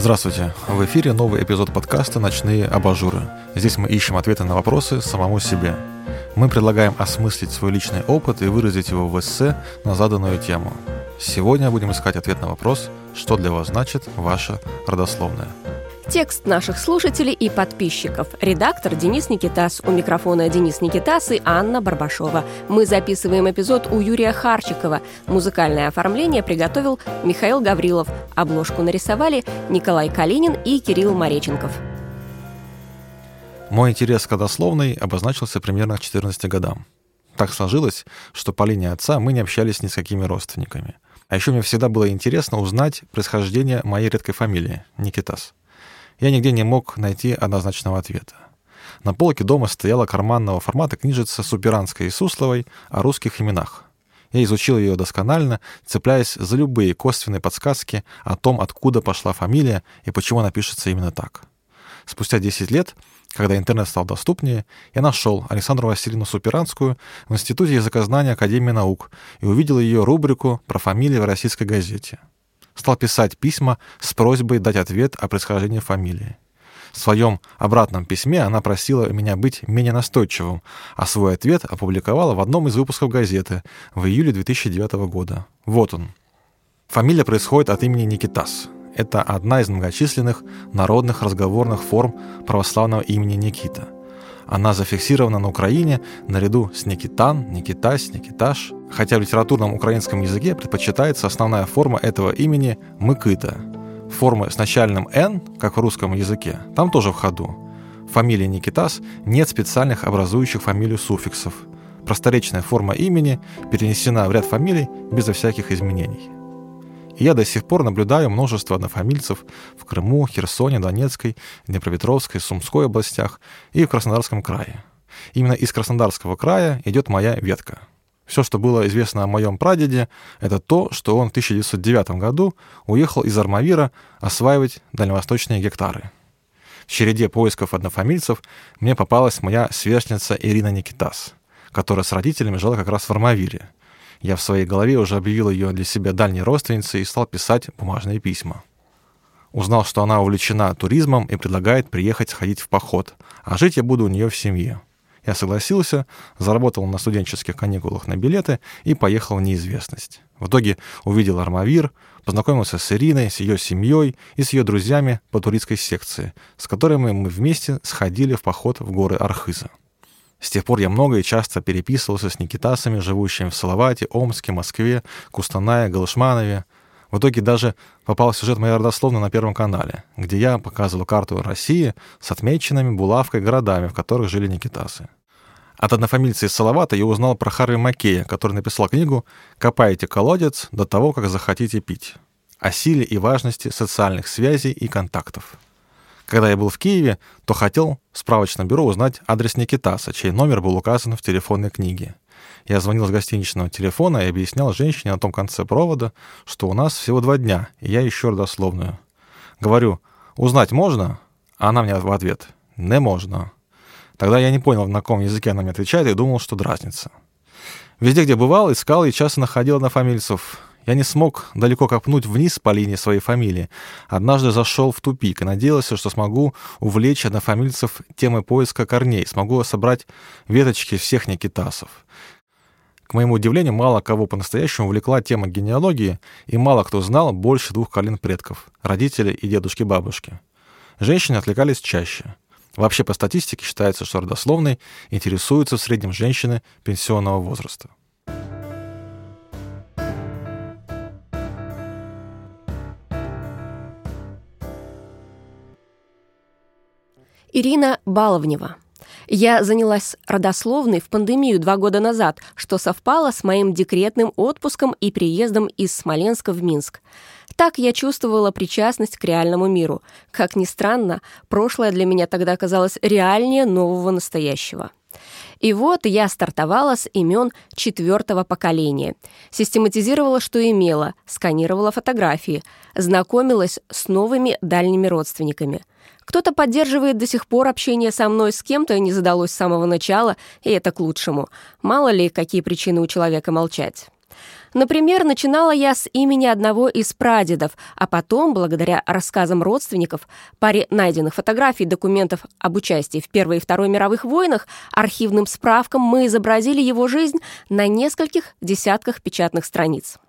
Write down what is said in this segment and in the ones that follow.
Здравствуйте! В эфире новый эпизод подкаста «Ночные абажуры». Здесь мы ищем ответы на вопросы самому себе. Мы предлагаем осмыслить свой личный опыт и выразить его в эссе на заданную тему. Сегодня будем искать ответ на вопрос, что для вас значит ваша родословная. Текст наших слушателей и подписчиков. Редактор Денис Никитас. У микрофона Денис Никитас и Анна Барбашова. Мы записываем эпизод у Юрия Харчикова. Музыкальное оформление приготовил Михаил Гаврилов. Обложку нарисовали Николай Калинин и Кирилл Мореченков. Мой интерес к родословной обозначился примерно к 14 годам. Так сложилось, что по линии отца мы не общались ни с какими родственниками. А еще мне всегда было интересно узнать происхождение моей редкой фамилии — Никитас я нигде не мог найти однозначного ответа. На полке дома стояла карманного формата книжица Суперанской и Сусловой о русских именах. Я изучил ее досконально, цепляясь за любые косвенные подсказки о том, откуда пошла фамилия и почему она пишется именно так. Спустя 10 лет, когда интернет стал доступнее, я нашел Александру Васильевну Суперанскую в Институте языкознания Академии наук и увидел ее рубрику про фамилии в российской газете — стал писать письма с просьбой дать ответ о происхождении фамилии. В своем обратном письме она просила меня быть менее настойчивым, а свой ответ опубликовала в одном из выпусков газеты в июле 2009 года. Вот он. Фамилия происходит от имени Никитас. Это одна из многочисленных народных разговорных форм православного имени Никита. Она зафиксирована на Украине наряду с Никитан, Никитась, Никиташ – хотя в литературном украинском языке предпочитается основная форма этого имени «мыкыта». Формы с начальным «н», как в русском языке, там тоже в ходу. В фамилии Никитас нет специальных образующих фамилию суффиксов. Просторечная форма имени перенесена в ряд фамилий безо всяких изменений. Я до сих пор наблюдаю множество однофамильцев в Крыму, Херсоне, Донецкой, Днепропетровской, Сумской областях и в Краснодарском крае. Именно из Краснодарского края идет моя ветка – все, что было известно о моем прадеде, это то, что он в 1909 году уехал из Армавира осваивать дальневосточные гектары. В череде поисков однофамильцев мне попалась моя сверстница Ирина Никитас, которая с родителями жила как раз в Армавире. Я в своей голове уже объявил ее для себя дальней родственницей и стал писать бумажные письма. Узнал, что она увлечена туризмом и предлагает приехать сходить в поход, а жить я буду у нее в семье. Я согласился, заработал на студенческих каникулах на билеты и поехал в неизвестность. В итоге увидел Армавир, познакомился с Ириной, с ее семьей и с ее друзьями по туристской секции, с которыми мы вместе сходили в поход в горы Архыза. С тех пор я много и часто переписывался с никитасами, живущими в Салавате, Омске, Москве, Кустанае, Галышманове. В итоге даже попал сюжет моей родословной на Первом канале, где я показывал карту России с отмеченными булавкой городами, в которых жили никитасы. От однофамильца из Салавата я узнал про Харви Маккея, который написал книгу «Копайте колодец до того, как захотите пить» о силе и важности социальных связей и контактов. Когда я был в Киеве, то хотел в справочном бюро узнать адрес Никитаса, чей номер был указан в телефонной книге. Я звонил с гостиничного телефона и объяснял женщине на том конце провода, что у нас всего два дня, и я ищу родословную. Говорю, узнать можно? А она мне в ответ, не можно. Тогда я не понял, на каком языке она мне отвечает, и думал, что дразнится. Везде, где бывал, искал и часто находил однофамильцев. Я не смог далеко копнуть вниз по линии своей фамилии. Однажды зашел в тупик и надеялся, что смогу увлечь однофамильцев темой поиска корней, смогу собрать веточки всех никитасов. К моему удивлению, мало кого по-настоящему увлекла тема генеалогии, и мало кто знал больше двух колен предков — родителей и дедушки-бабушки. Женщины отвлекались чаще. Вообще, по статистике считается, что родословной интересуются в среднем женщины пенсионного возраста. Ирина Баловнева – я занялась родословной в пандемию два года назад, что совпало с моим декретным отпуском и приездом из Смоленска в Минск. Так я чувствовала причастность к реальному миру. Как ни странно, прошлое для меня тогда казалось реальнее нового настоящего. И вот я стартовала с имен четвертого поколения. Систематизировала, что имела, сканировала фотографии, знакомилась с новыми дальними родственниками. Кто-то поддерживает до сих пор общение со мной, с кем-то не задалось с самого начала, и это к лучшему. Мало ли, какие причины у человека молчать. Например, начинала я с имени одного из прадедов, а потом, благодаря рассказам родственников, паре найденных фотографий и документов об участии в Первой и Второй мировых войнах, архивным справкам мы изобразили его жизнь на нескольких десятках печатных страниц.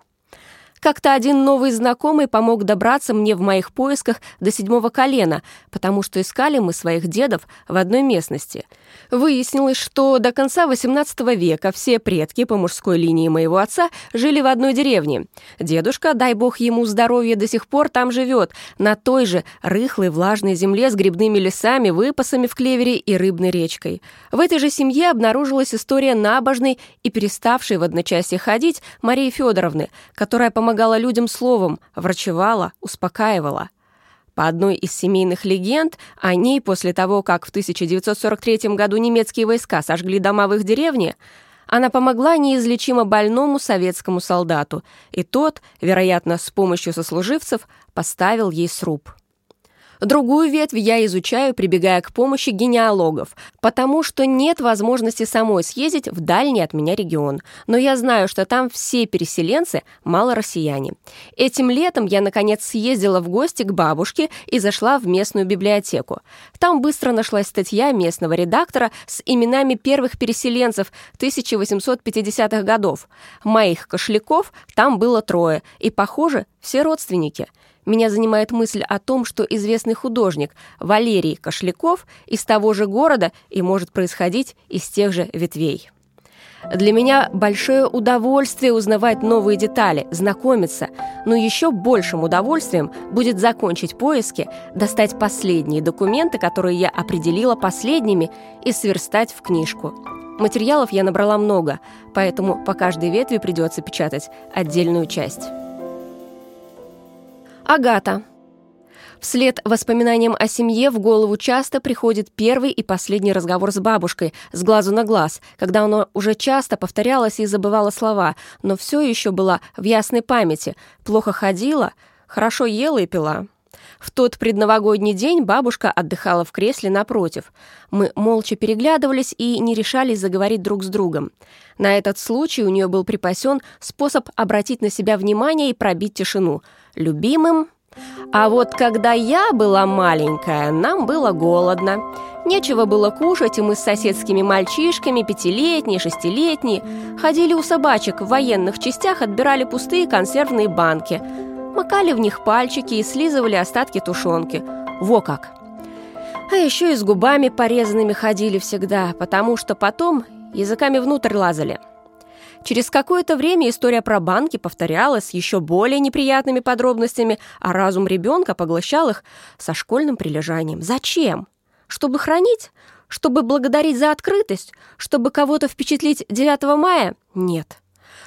Как-то один новый знакомый помог добраться мне в моих поисках до седьмого колена, потому что искали мы своих дедов в одной местности. Выяснилось, что до конца XVIII века все предки по мужской линии моего отца жили в одной деревне. Дедушка, дай бог ему здоровья, до сих пор там живет, на той же рыхлой влажной земле с грибными лесами, выпасами в клевере и рыбной речкой. В этой же семье обнаружилась история набожной и переставшей в одночасье ходить Марии Федоровны, которая помогала людям словом, врачевала, успокаивала. По одной из семейных легенд, о ней после того, как в 1943 году немецкие войска сожгли дома в их деревне, она помогла неизлечимо больному советскому солдату, и тот, вероятно, с помощью сослуживцев, поставил ей сруб. Другую ветвь я изучаю, прибегая к помощи генеалогов, потому что нет возможности самой съездить в дальний от меня регион. Но я знаю, что там все переселенцы мало россияне. Этим летом я, наконец, съездила в гости к бабушке и зашла в местную библиотеку. Там быстро нашлась статья местного редактора с именами первых переселенцев 1850-х годов. Моих кошляков там было трое, и, похоже, все родственники – меня занимает мысль о том, что известный художник Валерий Кошляков из того же города и может происходить из тех же ветвей. Для меня большое удовольствие узнавать новые детали, знакомиться, но еще большим удовольствием будет закончить поиски, достать последние документы, которые я определила последними, и сверстать в книжку. Материалов я набрала много, поэтому по каждой ветви придется печатать отдельную часть. Агата. Вслед воспоминаниям о семье в голову часто приходит первый и последний разговор с бабушкой, с глазу на глаз, когда оно уже часто повторялось и забывало слова, но все еще была в ясной памяти, плохо ходила, хорошо ела и пила. В тот предновогодний день бабушка отдыхала в кресле напротив. Мы молча переглядывались и не решались заговорить друг с другом. На этот случай у нее был припасен способ обратить на себя внимание и пробить тишину. Любимым а вот когда я была маленькая, нам было голодно. Нечего было кушать, и мы с соседскими мальчишками, пятилетние, шестилетние, ходили у собачек в военных частях, отбирали пустые консервные банки – макали в них пальчики и слизывали остатки тушенки. Во как! А еще и с губами порезанными ходили всегда, потому что потом языками внутрь лазали. Через какое-то время история про банки повторялась с еще более неприятными подробностями, а разум ребенка поглощал их со школьным прилежанием. Зачем? Чтобы хранить? Чтобы благодарить за открытость? Чтобы кого-то впечатлить 9 мая? Нет.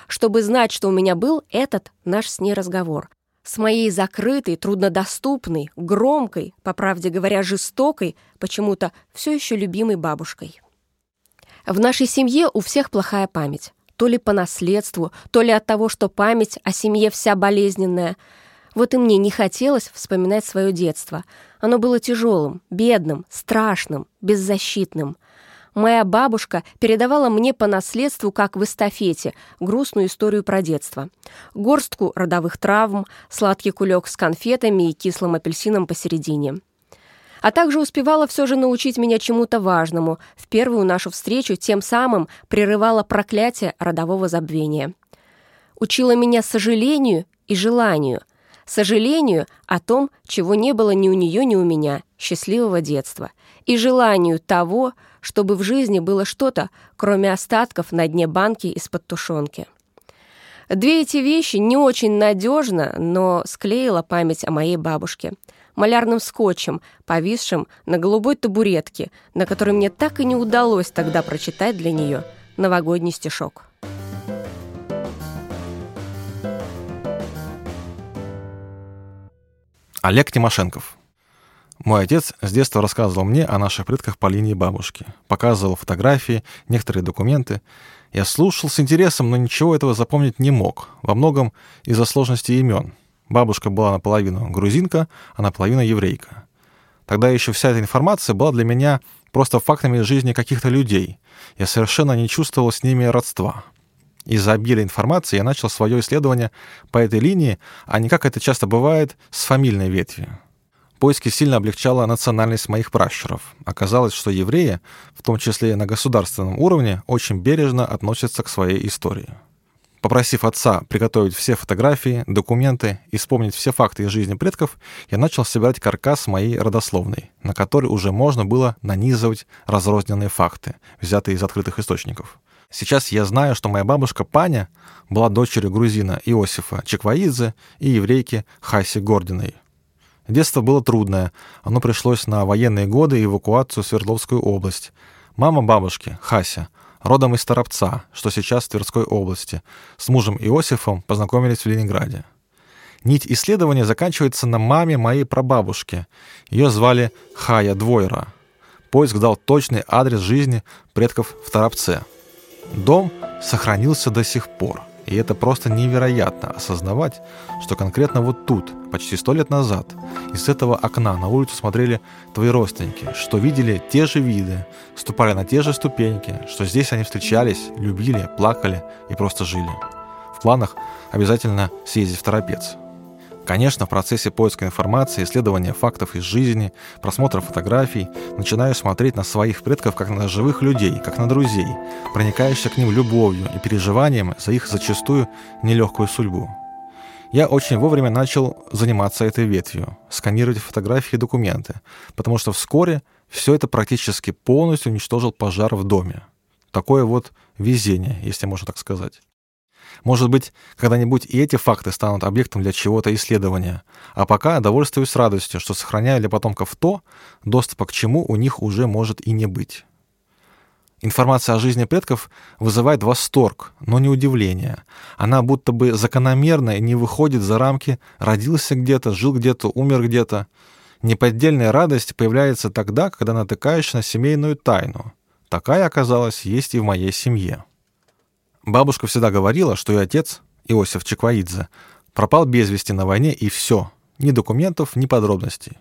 Чтобы знать, что у меня был этот наш с ней разговор с моей закрытой, труднодоступной, громкой, по правде говоря, жестокой, почему-то все еще любимой бабушкой. В нашей семье у всех плохая память. То ли по наследству, то ли от того, что память о семье вся болезненная. Вот и мне не хотелось вспоминать свое детство. Оно было тяжелым, бедным, страшным, беззащитным моя бабушка передавала мне по наследству, как в эстафете, грустную историю про детство. Горстку родовых травм, сладкий кулек с конфетами и кислым апельсином посередине. А также успевала все же научить меня чему-то важному. В первую нашу встречу тем самым прерывала проклятие родового забвения. Учила меня сожалению и желанию. Сожалению о том, чего не было ни у нее, ни у меня, счастливого детства. И желанию того, чтобы в жизни было что-то, кроме остатков на дне банки из-под тушенки. Две эти вещи не очень надежно, но склеила память о моей бабушке. Малярным скотчем, повисшим на голубой табуретке, на которой мне так и не удалось тогда прочитать для нее новогодний стишок. Олег Тимошенков мой отец с детства рассказывал мне о наших предках по линии бабушки, показывал фотографии, некоторые документы. Я слушал с интересом, но ничего этого запомнить не мог, во многом из-за сложности имен. Бабушка была наполовину грузинка, а наполовину еврейка. Тогда еще вся эта информация была для меня просто фактами из жизни каких-то людей. Я совершенно не чувствовал с ними родства. Из-за обилия информации я начал свое исследование по этой линии, а не как это часто бывает с фамильной ветвью. Поиски сильно облегчала национальность моих пращуров. Оказалось, что евреи, в том числе и на государственном уровне, очень бережно относятся к своей истории. Попросив отца приготовить все фотографии, документы и вспомнить все факты из жизни предков, я начал собирать каркас моей родословной, на который уже можно было нанизывать разрозненные факты, взятые из открытых источников. Сейчас я знаю, что моя бабушка Паня была дочерью грузина Иосифа Чекваидзе и еврейки Хаси Гординой. Детство было трудное. Оно пришлось на военные годы и эвакуацию в Свердловскую область. Мама бабушки, Хася, родом из Торопца, что сейчас в Тверской области, с мужем Иосифом познакомились в Ленинграде. Нить исследования заканчивается на маме моей прабабушки. Ее звали Хая Двойра. Поиск дал точный адрес жизни предков в Торопце. Дом сохранился до сих пор – и это просто невероятно осознавать, что конкретно вот тут, почти сто лет назад, из этого окна на улицу смотрели твои родственники, что видели те же виды, ступали на те же ступеньки, что здесь они встречались, любили, плакали и просто жили. В планах обязательно съездить в Торопец – Конечно, в процессе поиска информации, исследования фактов из жизни, просмотра фотографий, начинаю смотреть на своих предков как на живых людей, как на друзей, проникающих к ним любовью и переживанием за их зачастую нелегкую судьбу. Я очень вовремя начал заниматься этой ветвью, сканировать фотографии и документы, потому что вскоре все это практически полностью уничтожил пожар в доме. Такое вот везение, если можно так сказать. Может быть, когда-нибудь и эти факты станут объектом для чего-то исследования. А пока довольствуюсь радостью, что сохраняю для потомков то, доступа к чему у них уже может и не быть. Информация о жизни предков вызывает восторг, но не удивление. Она будто бы закономерно и не выходит за рамки «родился где-то, жил где-то, умер где-то». Неподдельная радость появляется тогда, когда натыкаешься на семейную тайну. Такая, оказалась, есть и в моей семье. Бабушка всегда говорила, что и отец, Иосиф Чекваидзе, пропал без вести на войне и все, ни документов, ни подробностей.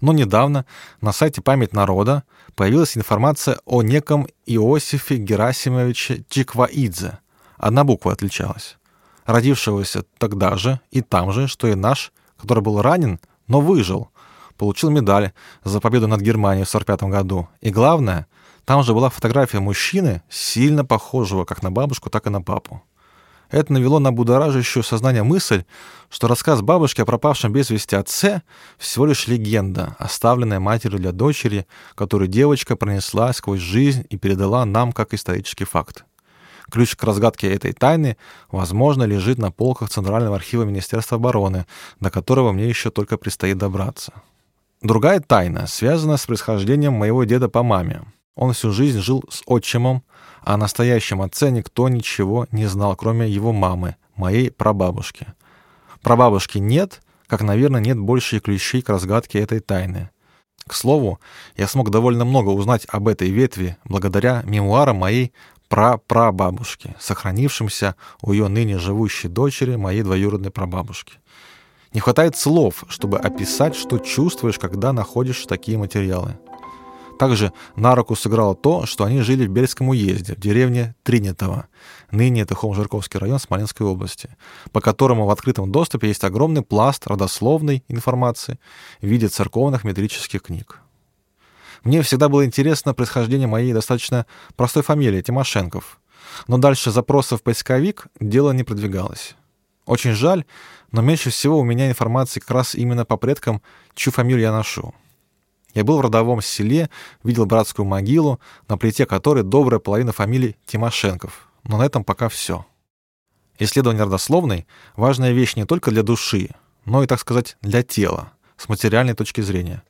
Но недавно на сайте «Память народа» появилась информация о неком Иосифе Герасимовиче Чекваидзе. Одна буква отличалась. Родившегося тогда же и там же, что и наш, который был ранен, но выжил. Получил медаль за победу над Германией в 1945 году. И главное, там же была фотография мужчины, сильно похожего как на бабушку, так и на папу. Это навело на будоражащую сознание мысль, что рассказ бабушки о пропавшем без вести отце всего лишь легенда, оставленная матерью для дочери, которую девочка пронесла сквозь жизнь и передала нам как исторический факт. Ключ к разгадке этой тайны, возможно, лежит на полках Центрального архива Министерства обороны, до которого мне еще только предстоит добраться. Другая тайна связана с происхождением моего деда по маме. Он всю жизнь жил с отчимом, а о настоящем отце никто ничего не знал, кроме его мамы, моей прабабушки. Прабабушки нет, как, наверное, нет больше и ключей к разгадке этой тайны. К слову, я смог довольно много узнать об этой ветви благодаря мемуарам моей прапрабабушки, сохранившимся у ее ныне живущей дочери, моей двоюродной прабабушки. Не хватает слов, чтобы описать, что чувствуешь, когда находишь такие материалы. Также на руку сыграло то, что они жили в Бельском уезде, в деревне Тринитово, ныне это Холм-Жирковский район Смоленской области, по которому в открытом доступе есть огромный пласт родословной информации в виде церковных метрических книг. Мне всегда было интересно происхождение моей достаточно простой фамилии Тимошенков, но дальше запросов в поисковик дело не продвигалось. Очень жаль, но меньше всего у меня информации как раз именно по предкам, чью фамилию я ношу. Я был в родовом селе, видел братскую могилу, на плите которой добрая половина фамилий Тимошенков. Но на этом пока все. Исследование родословной — важная вещь не только для души, но и, так сказать, для тела, с материальной точки зрения.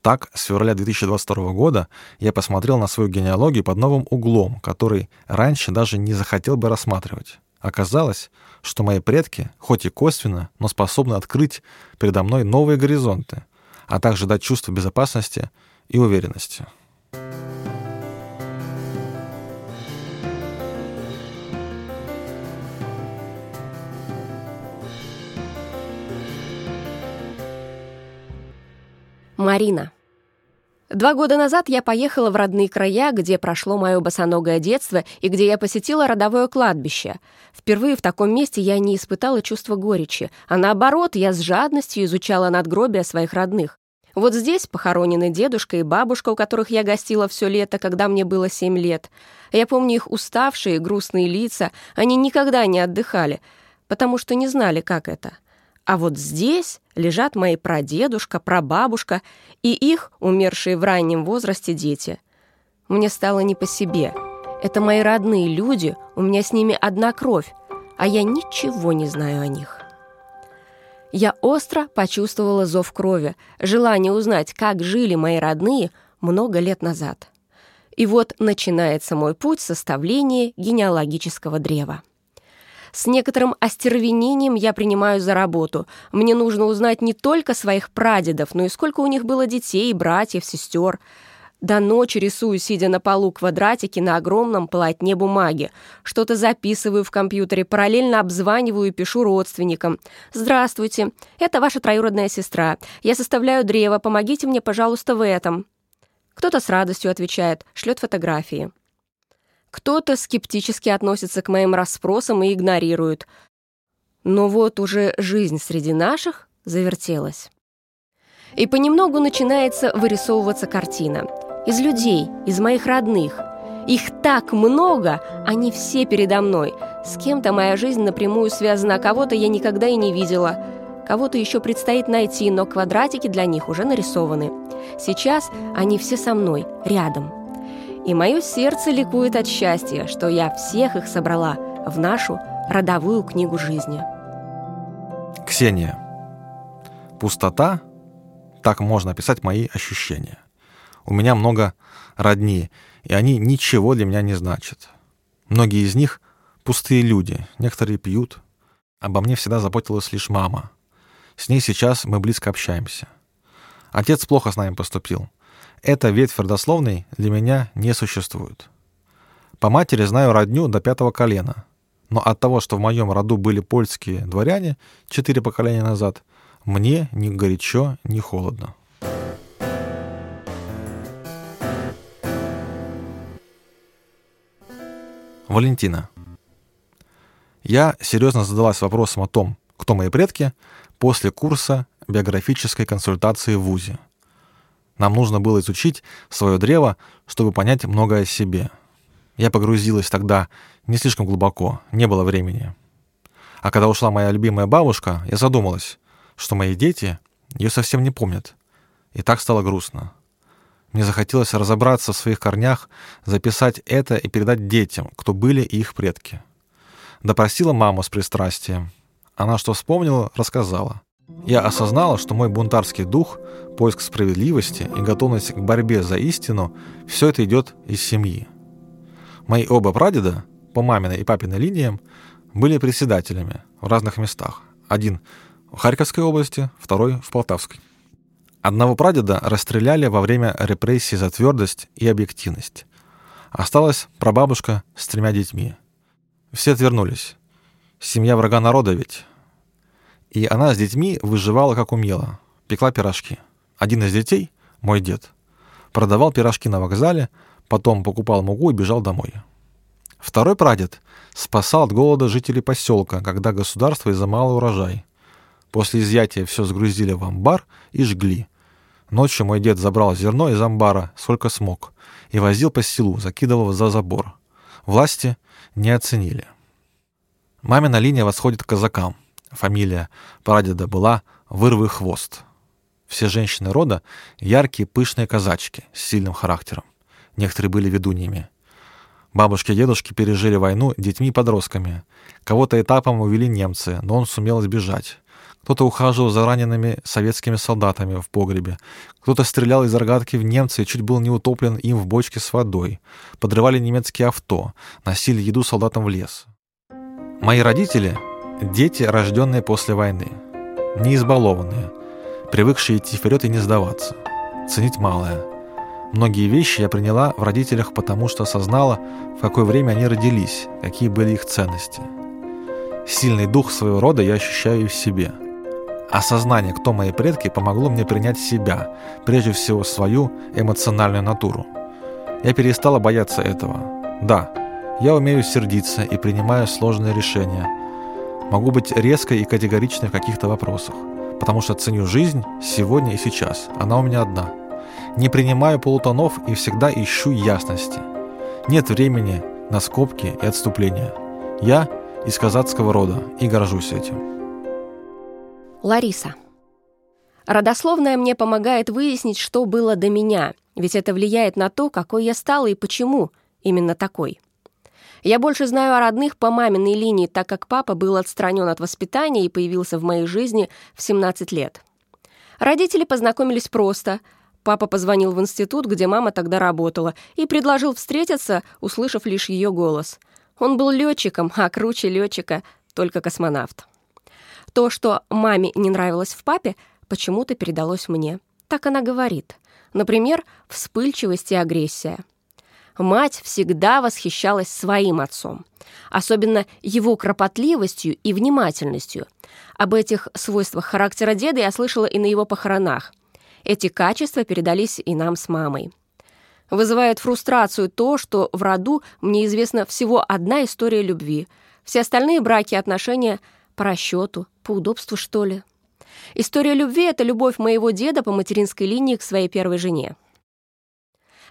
Так, с февраля 2022 года я посмотрел на свою генеалогию под новым углом, который раньше даже не захотел бы рассматривать. Оказалось, что мои предки, хоть и косвенно, но способны открыть передо мной новые горизонты, а также дать чувство безопасности и уверенности. Марина. Два года назад я поехала в родные края, где прошло мое босоногое детство и где я посетила родовое кладбище. Впервые в таком месте я не испытала чувства горечи, а наоборот, я с жадностью изучала надгробия своих родных. Вот здесь похоронены дедушка и бабушка, у которых я гостила все лето, когда мне было семь лет. Я помню их уставшие, грустные лица, они никогда не отдыхали, потому что не знали, как это — а вот здесь лежат мои прадедушка, прабабушка и их, умершие в раннем возрасте, дети. Мне стало не по себе. Это мои родные люди, у меня с ними одна кровь, а я ничего не знаю о них. Я остро почувствовала зов крови, желание узнать, как жили мои родные много лет назад. И вот начинается мой путь составления генеалогического древа. С некоторым остервенением я принимаю за работу. Мне нужно узнать не только своих прадедов, но и сколько у них было детей, братьев, сестер. До ночи рисую, сидя на полу квадратики на огромном полотне бумаги. Что-то записываю в компьютере, параллельно обзваниваю и пишу родственникам. «Здравствуйте, это ваша троюродная сестра. Я составляю древо, помогите мне, пожалуйста, в этом». Кто-то с радостью отвечает, шлет фотографии. Кто-то скептически относится к моим расспросам и игнорирует. Но вот уже жизнь среди наших завертелась. И понемногу начинается вырисовываться картина. Из людей, из моих родных. Их так много, они все передо мной. С кем-то моя жизнь напрямую связана, а кого-то я никогда и не видела. Кого-то еще предстоит найти, но квадратики для них уже нарисованы. Сейчас они все со мной, рядом и мое сердце ликует от счастья, что я всех их собрала в нашу родовую книгу жизни. Ксения. Пустота, так можно описать мои ощущения. У меня много родни, и они ничего для меня не значат. Многие из них — пустые люди, некоторые пьют. Обо мне всегда заботилась лишь мама. С ней сейчас мы близко общаемся. Отец плохо с нами поступил — эта ветвь родословной для меня не существует. По матери знаю родню до пятого колена, но от того, что в моем роду были польские дворяне четыре поколения назад, мне ни горячо, ни холодно. Валентина. Я серьезно задалась вопросом о том, кто мои предки, после курса биографической консультации в ВУЗе – нам нужно было изучить свое древо, чтобы понять многое о себе. Я погрузилась тогда не слишком глубоко, не было времени. А когда ушла моя любимая бабушка, я задумалась, что мои дети ее совсем не помнят. И так стало грустно. Мне захотелось разобраться в своих корнях, записать это и передать детям, кто были их предки. Допросила маму с пристрастием. Она что вспомнила, рассказала. Я осознала, что мой бунтарский дух, поиск справедливости и готовность к борьбе за истину – все это идет из семьи. Мои оба прадеда, по маминой и папиной линиям, были председателями в разных местах. Один в Харьковской области, второй в Полтавской. Одного прадеда расстреляли во время репрессий за твердость и объективность. Осталась прабабушка с тремя детьми. Все отвернулись. Семья врага народа ведь. И она с детьми выживала как умела. Пекла пирожки. Один из детей, мой дед, продавал пирожки на вокзале, потом покупал муку и бежал домой. Второй прадед спасал от голода жителей поселка, когда государство изымало урожай. После изъятия все сгрузили в амбар и жгли. Ночью мой дед забрал зерно из амбара, сколько смог, и возил по селу, закидывал за забор. Власти не оценили. Мамина линия восходит к казакам фамилия прадеда была Вырвый хвост. Все женщины рода — яркие, пышные казачки с сильным характером. Некоторые были ведуньями. Бабушки и дедушки пережили войну детьми и подростками. Кого-то этапом увели немцы, но он сумел сбежать. Кто-то ухаживал за ранеными советскими солдатами в погребе. Кто-то стрелял из рогатки в немца и чуть был не утоплен им в бочке с водой. Подрывали немецкие авто, носили еду солдатам в лес. Мои родители Дети, рожденные после войны. Не избалованные, привыкшие идти вперед и не сдаваться. Ценить малое. Многие вещи я приняла в родителях, потому что осознала, в какое время они родились, какие были их ценности. Сильный дух своего рода я ощущаю и в себе. Осознание, кто мои предки, помогло мне принять себя, прежде всего свою эмоциональную натуру. Я перестала бояться этого. Да, я умею сердиться и принимаю сложные решения. Могу быть резкой и категоричной в каких-то вопросах, потому что ценю жизнь сегодня и сейчас. Она у меня одна. Не принимаю полутонов и всегда ищу ясности. Нет времени на скобки и отступления. Я из казацкого рода и горжусь этим. Лариса. Родословная мне помогает выяснить, что было до меня, ведь это влияет на то, какой я стала и почему именно такой. Я больше знаю о родных по маминой линии, так как папа был отстранен от воспитания и появился в моей жизни в 17 лет. Родители познакомились просто. Папа позвонил в институт, где мама тогда работала, и предложил встретиться, услышав лишь ее голос. Он был летчиком, а круче летчика только космонавт. То, что маме не нравилось в папе, почему-то передалось мне. Так она говорит. Например, вспыльчивость и агрессия. Мать всегда восхищалась своим отцом, особенно его кропотливостью и внимательностью. Об этих свойствах характера деда я слышала и на его похоронах. Эти качества передались и нам с мамой. Вызывает фрустрацию то, что в роду мне известна всего одна история любви. Все остальные браки и отношения по расчету, по удобству, что ли. История любви — это любовь моего деда по материнской линии к своей первой жене.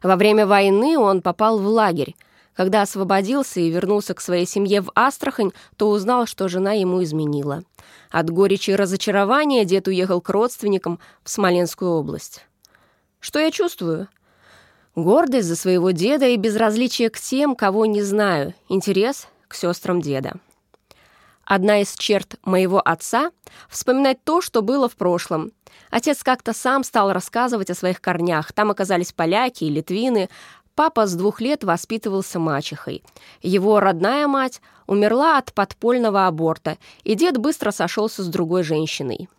Во время войны он попал в лагерь. Когда освободился и вернулся к своей семье в Астрахань, то узнал, что жена ему изменила. От горечи и разочарования дед уехал к родственникам в Смоленскую область. Что я чувствую? Гордость за своего деда и безразличие к тем, кого не знаю, интерес к сестрам деда. Одна из черт моего отца — вспоминать то, что было в прошлом. Отец как-то сам стал рассказывать о своих корнях. Там оказались поляки и литвины. Папа с двух лет воспитывался мачехой. Его родная мать умерла от подпольного аборта, и дед быстро сошелся с другой женщиной.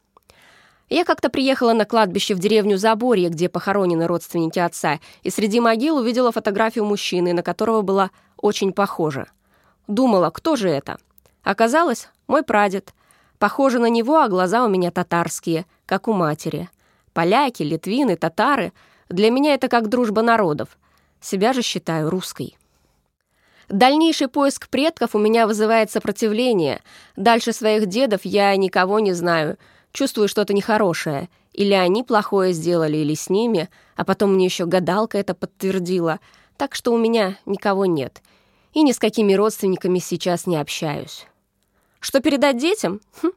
Я как-то приехала на кладбище в деревню Заборье, где похоронены родственники отца, и среди могил увидела фотографию мужчины, на которого была очень похожа. Думала, кто же это? Оказалось, мой прадед. Похоже на него, а глаза у меня татарские, как у матери. Поляки, литвины, татары — для меня это как дружба народов. Себя же считаю русской. Дальнейший поиск предков у меня вызывает сопротивление. Дальше своих дедов я никого не знаю. Чувствую что-то нехорошее. Или они плохое сделали, или с ними. А потом мне еще гадалка это подтвердила. Так что у меня никого нет. И ни с какими родственниками сейчас не общаюсь. Что передать детям? Хм.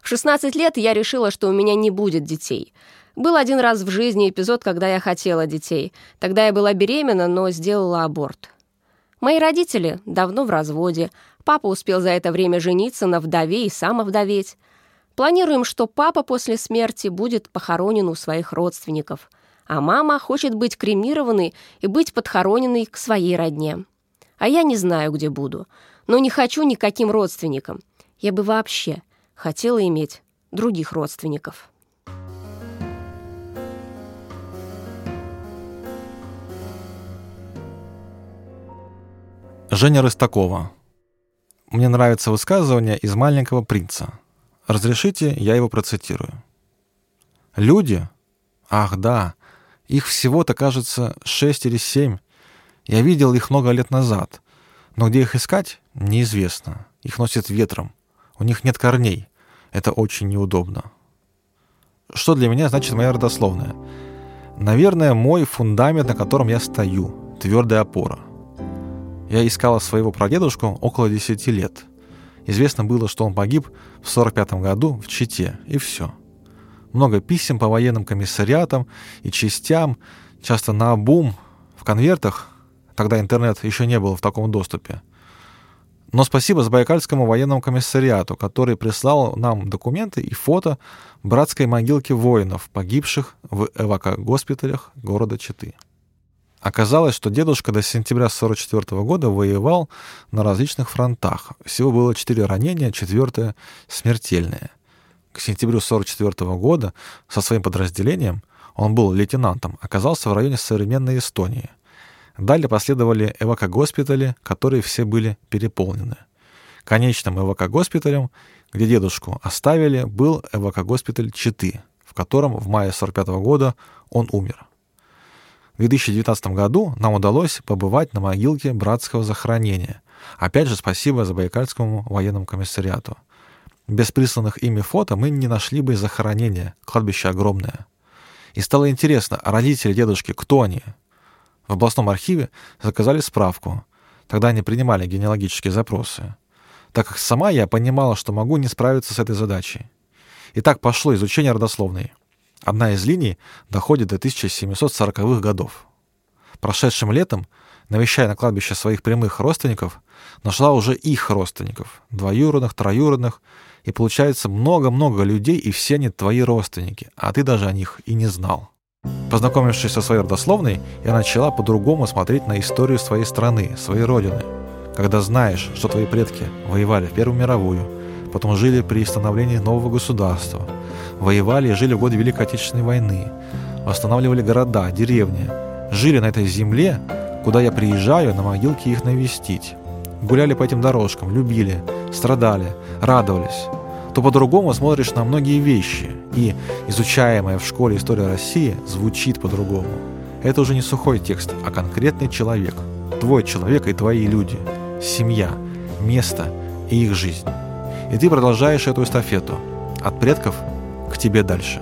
В 16 лет я решила, что у меня не будет детей. Был один раз в жизни эпизод, когда я хотела детей. Тогда я была беременна, но сделала аборт. Мои родители давно в разводе. Папа успел за это время жениться на вдове и сам овдоветь. Планируем, что папа после смерти будет похоронен у своих родственников, а мама хочет быть кремированной и быть подхороненной к своей родне. А я не знаю, где буду, но не хочу никаким родственникам. Я бы вообще хотела иметь других родственников. Женя Рыстакова. Мне нравится высказывание из «Маленького принца». Разрешите, я его процитирую. «Люди? Ах, да, их всего-то, кажется, шесть или семь. Я видел их много лет назад, но где их искать, неизвестно. Их носит ветром. У них нет корней. Это очень неудобно. Что для меня значит моя родословная? Наверное, мой фундамент, на котором я стою. Твердая опора. Я искала своего прадедушку около 10 лет. Известно было, что он погиб в 45 году в Чите, и все. Много писем по военным комиссариатам и частям, часто на обум, в конвертах, тогда интернет еще не был в таком доступе. Но спасибо Забайкальскому военному комиссариату, который прислал нам документы и фото братской могилки воинов, погибших в эвакогоспиталях города Читы. Оказалось, что дедушка до сентября 1944 года воевал на различных фронтах. Всего было четыре ранения, четвертое — смертельное. К сентябрю 1944 года со своим подразделением, он был лейтенантом, оказался в районе современной Эстонии — Далее последовали эвакогоспитали, которые все были переполнены. Конечным эвакогоспиталем, где дедушку оставили, был эвакогоспиталь Читы, в котором в мае 45 года он умер. В 2019 году нам удалось побывать на могилке братского захоронения. Опять же, спасибо Забайкальскому военному комиссариату. Без присланных ими фото мы не нашли бы захоронения, кладбище огромное. И стало интересно, родители дедушки, кто они? В областном архиве заказали справку. Тогда они принимали генеалогические запросы. Так как сама я понимала, что могу не справиться с этой задачей. И так пошло изучение родословной. Одна из линий доходит до 1740-х годов. Прошедшим летом, навещая на кладбище своих прямых родственников, нашла уже их родственников, двоюродных, троюродных, и получается много-много людей, и все они твои родственники, а ты даже о них и не знал. Познакомившись со своей родословной, я начала по-другому смотреть на историю своей страны, своей родины. Когда знаешь, что твои предки воевали в Первую мировую, потом жили при становлении нового государства, воевали и жили в годы Великой Отечественной войны, восстанавливали города, деревни, жили на этой земле, куда я приезжаю на могилки их навестить. Гуляли по этим дорожкам, любили, страдали, радовались то по-другому смотришь на многие вещи, и изучаемая в школе история России звучит по-другому. Это уже не сухой текст, а конкретный человек. Твой человек и твои люди. Семья, место и их жизнь. И ты продолжаешь эту эстафету. От предков к тебе дальше.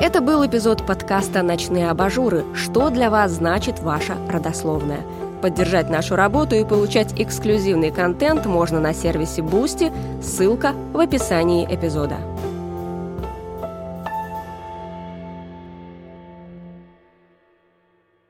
Это был эпизод подкаста «Ночные абажуры. Что для вас значит ваша родословная?» Поддержать нашу работу и получать эксклюзивный контент можно на сервисе Boosty, ссылка в описании эпизода.